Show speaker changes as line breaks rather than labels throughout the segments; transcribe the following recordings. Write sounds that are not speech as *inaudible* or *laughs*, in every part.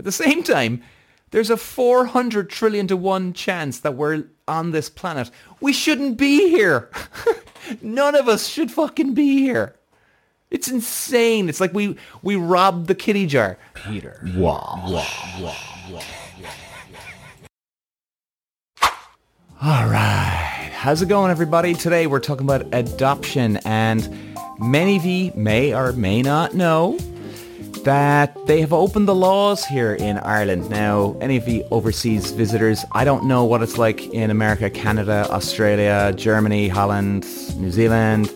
At the same time, there's a 400 trillion to 1 chance that we're on this planet. We shouldn't be here. *laughs* None of us should fucking be here. It's insane. It's like we we robbed the kitty jar.
Peter.
All right. How's it going, everybody? Today we're talking about adoption, and many of you may or may not know that they have opened the laws here in Ireland. Now, any of the overseas visitors, I don't know what it's like in America, Canada, Australia, Germany, Holland, New Zealand,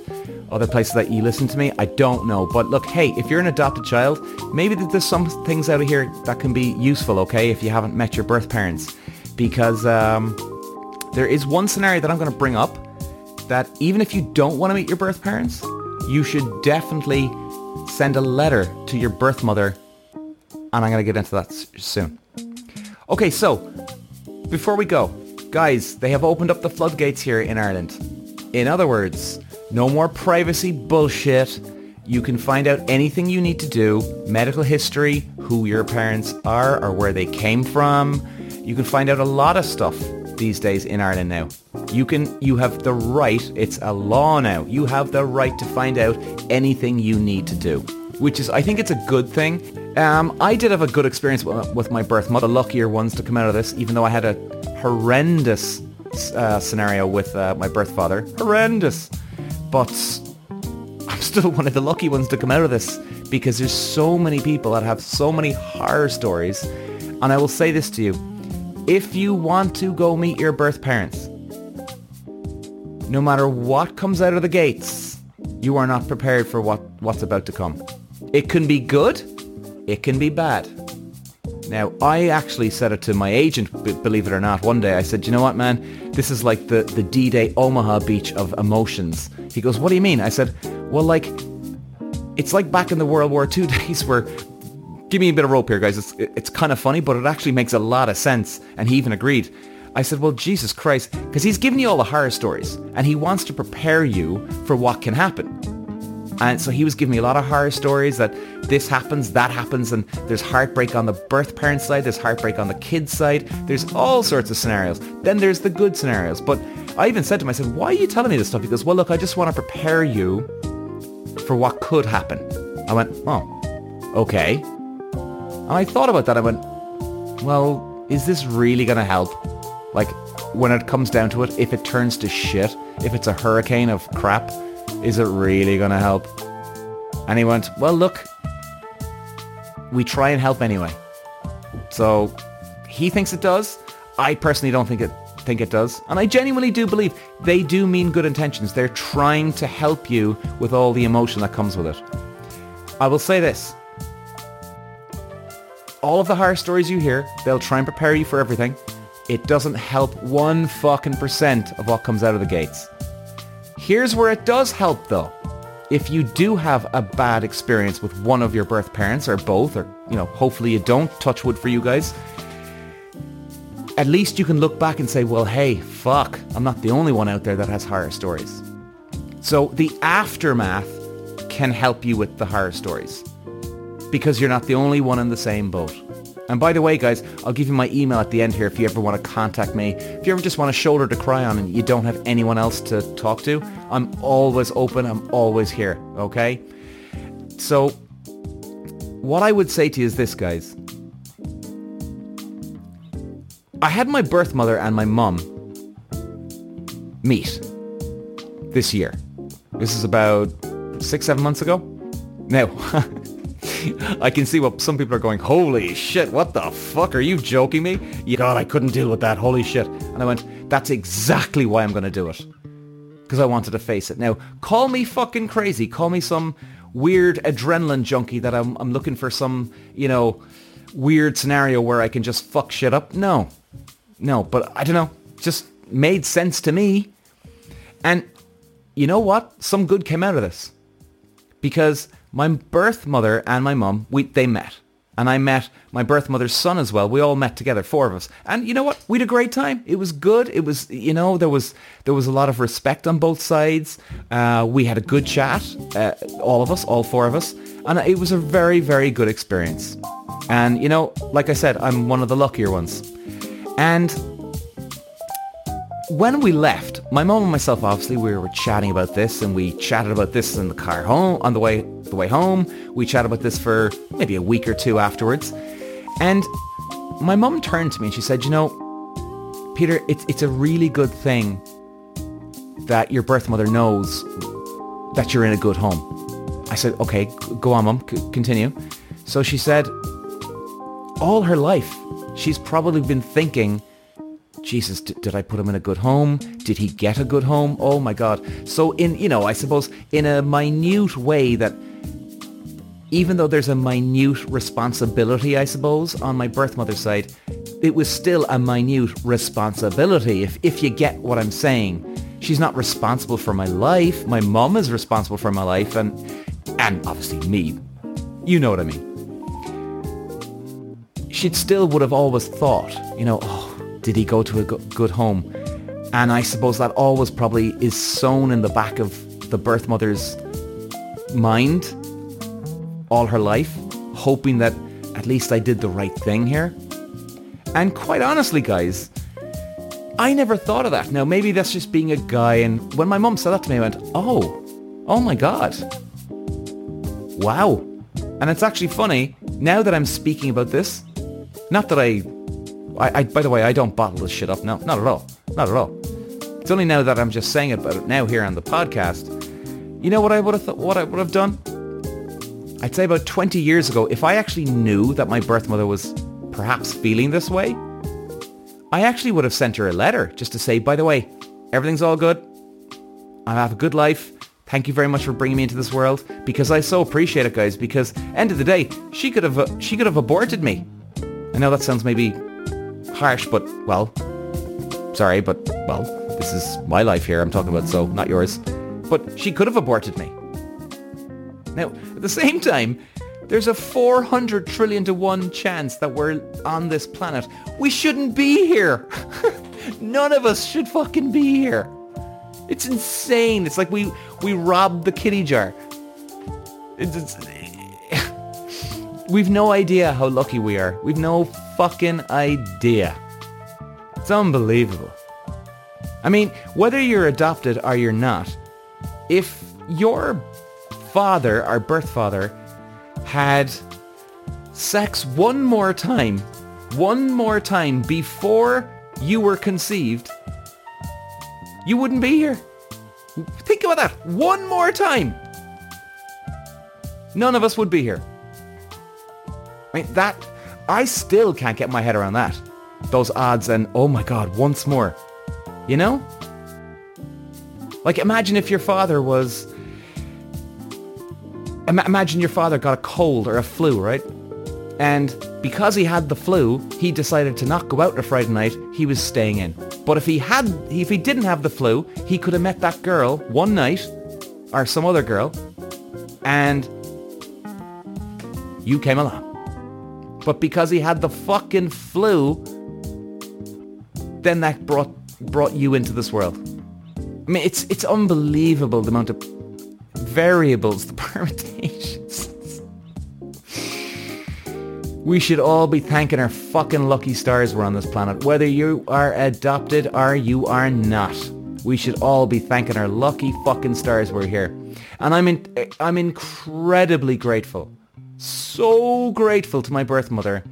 other places that you listen to me. I don't know. But look, hey, if you're an adopted child, maybe there's some things out of here that can be useful, okay, if you haven't met your birth parents. Because um, there is one scenario that I'm going to bring up that even if you don't want to meet your birth parents, you should definitely send a letter to your birth mother. And I'm going to get into that soon. Okay, so before we go, guys, they have opened up the floodgates here in Ireland. In other words, no more privacy bullshit. You can find out anything you need to do, medical history, who your parents are or where they came from. You can find out a lot of stuff these days in Ireland now. You can you have the right, it's a law now. You have the right to find out anything you need to do, which is I think it's a good thing. Um, I did have a good experience with, my birth mother, the luckier ones to come out of this, even though I had a horrendous uh, scenario with uh, my birth father. Horrendous. But I'm still one of the lucky ones to come out of this because there's so many people that have so many horror stories. And I will say this to you. If you want to go meet your birth parents, no matter what comes out of the gates, you are not prepared for what, what's about to come. It can be good, it can be bad. Now, I actually said it to my agent, believe it or not, one day. I said, you know what, man? This is like the, the D-Day Omaha beach of emotions. He goes, what do you mean? I said, well, like, it's like back in the World War II *laughs* days where, give me a bit of rope here, guys. It's, it's kind of funny, but it actually makes a lot of sense. And he even agreed. I said, well, Jesus Christ, because he's giving you all the horror stories and he wants to prepare you for what can happen. And so he was giving me a lot of horror stories that this happens, that happens, and there's heartbreak on the birth parent side, there's heartbreak on the kid side, there's all sorts of scenarios. Then there's the good scenarios. But I even said to him, I said, why are you telling me this stuff? He goes, well, look, I just want to prepare you for what could happen. I went, oh, okay. And I thought about that. I went, well, is this really going to help? Like, when it comes down to it, if it turns to shit, if it's a hurricane of crap, is it really going to help? And he went, well, look, we try and help anyway. So he thinks it does. I personally don't think it think it does. And I genuinely do believe they do mean good intentions. They're trying to help you with all the emotion that comes with it. I will say this. All of the horror stories you hear, they'll try and prepare you for everything. It doesn't help one fucking percent of what comes out of the gates. Here's where it does help though. If you do have a bad experience with one of your birth parents or both, or, you know, hopefully you don't, touch wood for you guys, at least you can look back and say, well, hey, fuck, I'm not the only one out there that has horror stories. So the aftermath can help you with the horror stories because you're not the only one in the same boat. And by the way, guys, I'll give you my email at the end here if you ever want to contact me. If you ever just want a shoulder to cry on and you don't have anyone else to talk to, I'm always open. I'm always here. Okay? So what I would say to you is this, guys. I had my birth mother and my mum meet this year. This is about six, seven months ago. Now, *laughs* I can see what some people are going, holy shit, what the fuck? Are you joking me? God, I couldn't deal with that, holy shit. And I went, that's exactly why I'm going to do it. Because I wanted to face it. Now, call me fucking crazy. Call me some weird adrenaline junkie that I'm, I'm looking for some, you know, weird scenario where I can just fuck shit up. No. No, but I don't know. Just made sense to me. And you know what? Some good came out of this. Because my birth mother and my mum, we they met. And I met my birth mother's son as well. We all met together, four of us. And you know what? We had a great time. It was good. It was, you know, there was there was a lot of respect on both sides. Uh, we had a good chat, uh, all of us, all four of us. And it was a very, very good experience. And, you know, like I said, I'm one of the luckier ones. And when we left, my mom and myself, obviously, we were chatting about this and we chatted about this in the car home, on the way, the way home. We chatted about this for maybe a week or two afterwards. And my mum turned to me and she said, you know, Peter, it's, it's a really good thing that your birth mother knows that you're in a good home. I said, okay, go on, mum, c- continue. So she said, all her life, she's probably been thinking, Jesus, d- did I put him in a good home? Did he get a good home? Oh my God. So in, you know, I suppose in a minute way that even though there's a minute responsibility, I suppose, on my birth mother's side, it was still a minute responsibility, if, if you get what I'm saying. She's not responsible for my life. My mum is responsible for my life and, and obviously me. You know what I mean. She still would have always thought, you know, oh, did he go to a good home? And I suppose that always probably is sewn in the back of the birth mother's mind all her life, hoping that at least I did the right thing here. And quite honestly, guys, I never thought of that. Now, maybe that's just being a guy. And when my mum said that to me, I went, oh, oh my God. Wow. And it's actually funny, now that I'm speaking about this, not that I, I, I by the way, I don't bottle this shit up. No, not at all. Not at all. It's only now that I'm just saying it now here on the podcast. You know what I would have th- what I would have done? I'd say about 20 years ago, if I actually knew that my birth mother was perhaps feeling this way, I actually would have sent her a letter just to say, by the way, everything's all good. I have a good life. Thank you very much for bringing me into this world because I so appreciate it, guys. Because end of the day, she could have uh, she could have aborted me. I know that sounds maybe harsh, but well, sorry, but well, this is my life here. I'm talking about, so not yours. But she could have aborted me. Now, at the same time, there's a 400 trillion to 1 chance that we're on this planet. We shouldn't be here. *laughs* None of us should fucking be here. It's insane. It's like we we robbed the kitty jar. It's, it's, *laughs* we've no idea how lucky we are. We've no fucking idea. It's unbelievable. I mean, whether you're adopted or you're not, if your father, our birth father, had sex one more time, one more time before you were conceived, you wouldn't be here. Think about that. One more time. None of us would be here. I mean, that, I still can't get my head around that. Those odds and, oh my God, once more. You know? Like, imagine if your father was... Imagine your father got a cold or a flu, right? And because he had the flu, he decided to not go out on a Friday night. He was staying in. But if he had, if he didn't have the flu, he could have met that girl one night, or some other girl, and you came along. But because he had the fucking flu, then that brought brought you into this world. I mean, it's it's unbelievable the amount of variables, the *laughs* permutations. we should all be thanking our fucking lucky stars we're on this planet, whether you are adopted or you are not. We should all be thanking our lucky fucking stars we're here. And I'm in, I'm incredibly grateful, so grateful to my birth mother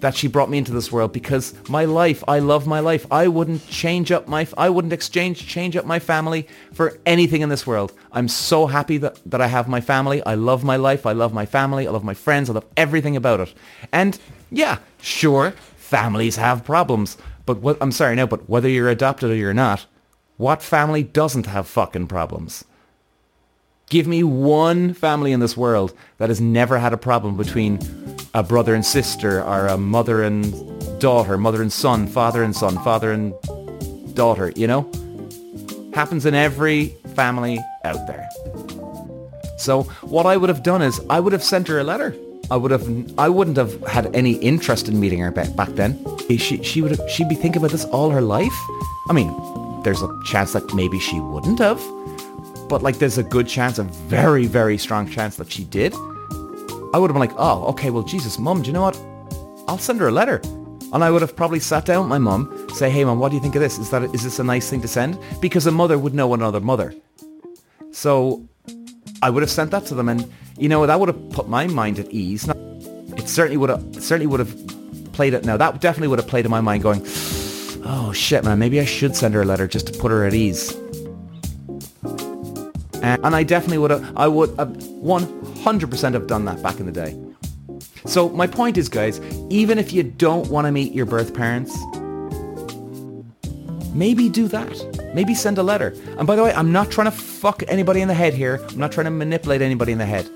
that she brought me into this world because my life, I love my life. I wouldn't change up my, I wouldn't exchange, change up my family for anything in this world. I'm so happy that, that I have my family. I love my life. I love my family. I love my friends. I love everything about it. And yeah, sure, families have problems. But what, I'm sorry now, but whether you're adopted or you're not, what family doesn't have fucking problems? Give me one family in this world that has never had a problem between a brother and sister or a mother and daughter, mother and son, father and son, father and daughter, you know? Happens in every family out there. So what I would have done is I would have sent her a letter. I would have I wouldn't have had any interest in meeting her back, then. She she would have, she'd be thinking about this all her life. I mean, there's a chance that maybe she wouldn't have, but like there's a good chance, a very very strong chance that she did. I would have been like, oh, okay, well, Jesus, mum, do you know what? I'll send her a letter. And I would have probably sat down with my mum, say, hey, mum, what do you think of this? Is that is this a nice thing to send? Because a mother would know another mother. So I would have sent that to them, and you know that would have put my mind at ease. It certainly would have certainly would have played it. Now that definitely would have played in my mind, going, "Oh shit, man, maybe I should send her a letter just to put her at ease." And, I definitely would have. I would have 100% have done that back in the day. So my point is, guys, even if you don't want to meet your birth parents, maybe do that. Maybe send a letter. And by the way, I'm not trying to fuck anybody in the head here. I'm not trying to manipulate anybody in the head.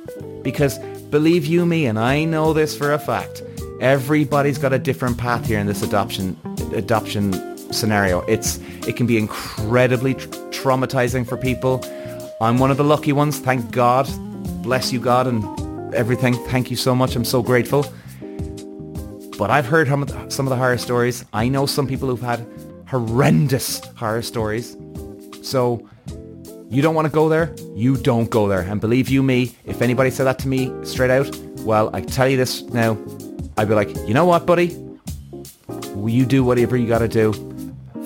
Because believe you me, and I know this for a fact, everybody's got a different path here in this adoption adoption scenario. It's it can be incredibly tra- traumatizing for people. I'm one of the lucky ones, thank God. Bless you God and everything. Thank you so much. I'm so grateful. But I've heard some of the horror stories. I know some people who've had horrendous horror stories. So you don't want to go there, you don't go there. And believe you me, if anybody said that to me straight out, well, I tell you this now, I'd be like, you know what, buddy? Will you do whatever you got to do?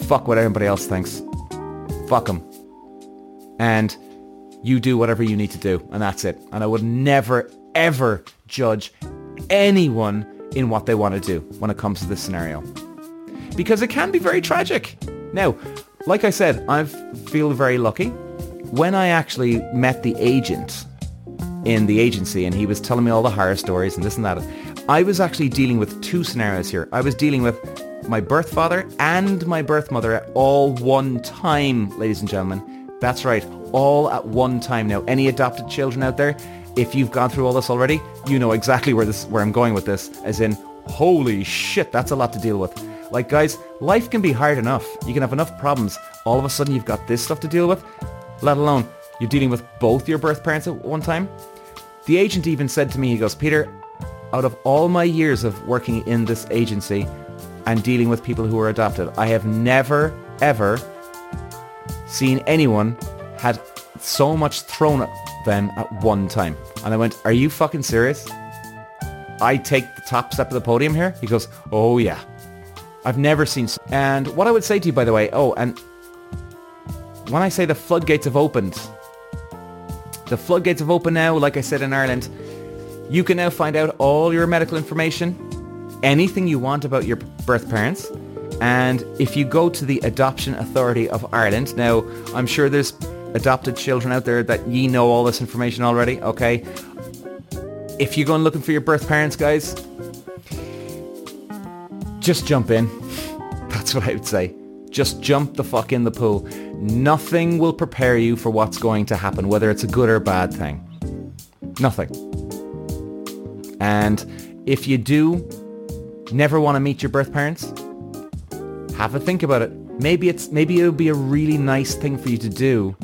Fuck what everybody else thinks. Fuck them. And you do whatever you need to do. And that's it. And I would never, ever judge anyone in what they want to do when it comes to this scenario because it can be very tragic. Now, like I said, I feel very lucky. When I actually met the agent in the agency and he was telling me all the horror stories and this and that, I was actually dealing with two scenarios here. I was dealing with my birth father and my birth mother at all one time, ladies and gentlemen. That's right, all at one time. Now, any adopted children out there, if you've gone through all this already, you know exactly where this where I'm going with this, as in, holy shit, that's a lot to deal with. Like, guys, life can be hard enough. You can have enough problems. All of a sudden, you've got this stuff to deal with, let alone you're dealing with both your birth parents at one time. The agent even said to me, he goes, Peter, out of all my years of working in this agency and dealing with people who are adopted, I have never, ever seen anyone had so much thrown at them at one time. And I went, are you fucking serious? I take the top step of the podium here? He goes, oh yeah. I've never seen... And what I would say to you, by the way, oh, and when I say the floodgates have opened, the floodgates have opened now, like I said in Ireland. You can now find out all your medical information, anything you want about your birth parents. And if you go to the Adoption Authority of Ireland, now I'm sure there's adopted children out there that ye know all this information already, okay? If you're going looking for your birth parents, guys, just jump in. *laughs* That's what I would say. Just jump the fuck in the pool. Nothing will prepare you for what's going to happen, whether it's a good or bad thing. Nothing. And if you do never want to meet your birth parents, have a think about it. Maybe it's maybe it would be a really nice thing for you to do.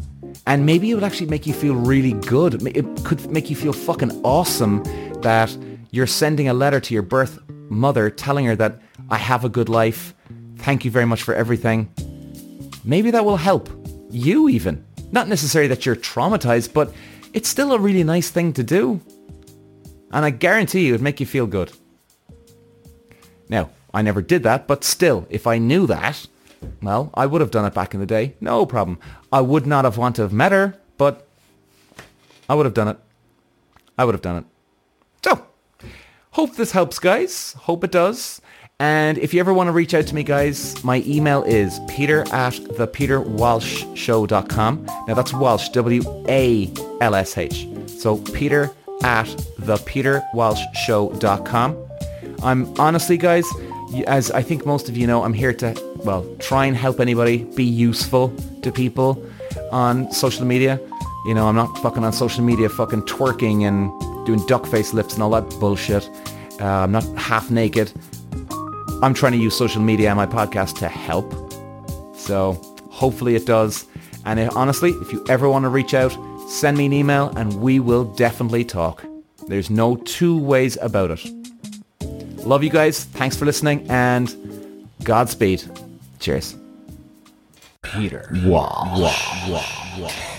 And maybe it would actually make you feel really good. It could make you feel fucking awesome that you're sending a letter to your birth mother telling her that I have a good life. Thank you very much for everything. Maybe that will help you even. Not necessarily that you're traumatized, but it's still a really nice thing to do. And I guarantee you it'd make you feel good. Now, I never did that, but still, if I knew that, well, I would have done it back in the day. No problem. I would not have wanted to have met her, but I would have done it. I would have done it. So, hope this helps, guys. Hope it does. And if you ever want to reach out to me, guys, my email is peter at thepeterwalshshow.com. Now that's Walsh, W-A-L-S-H. So peter at thepeterwalshshow.com. I'm honestly, guys, as I think most of you know, I'm here to, well, try and help anybody be useful to people on social media. You know, I'm not fucking on social media fucking twerking and doing duck face lips and all that bullshit. Uh, I'm not half naked. I'm trying to use social media and my podcast to help. So hopefully it does. And if, honestly, if you ever want to reach out, send me an email and we will definitely talk. There's no two ways about it. Love you guys. Thanks for listening and Godspeed. Cheers.
Peter. Wow. Wow. Wow. wow.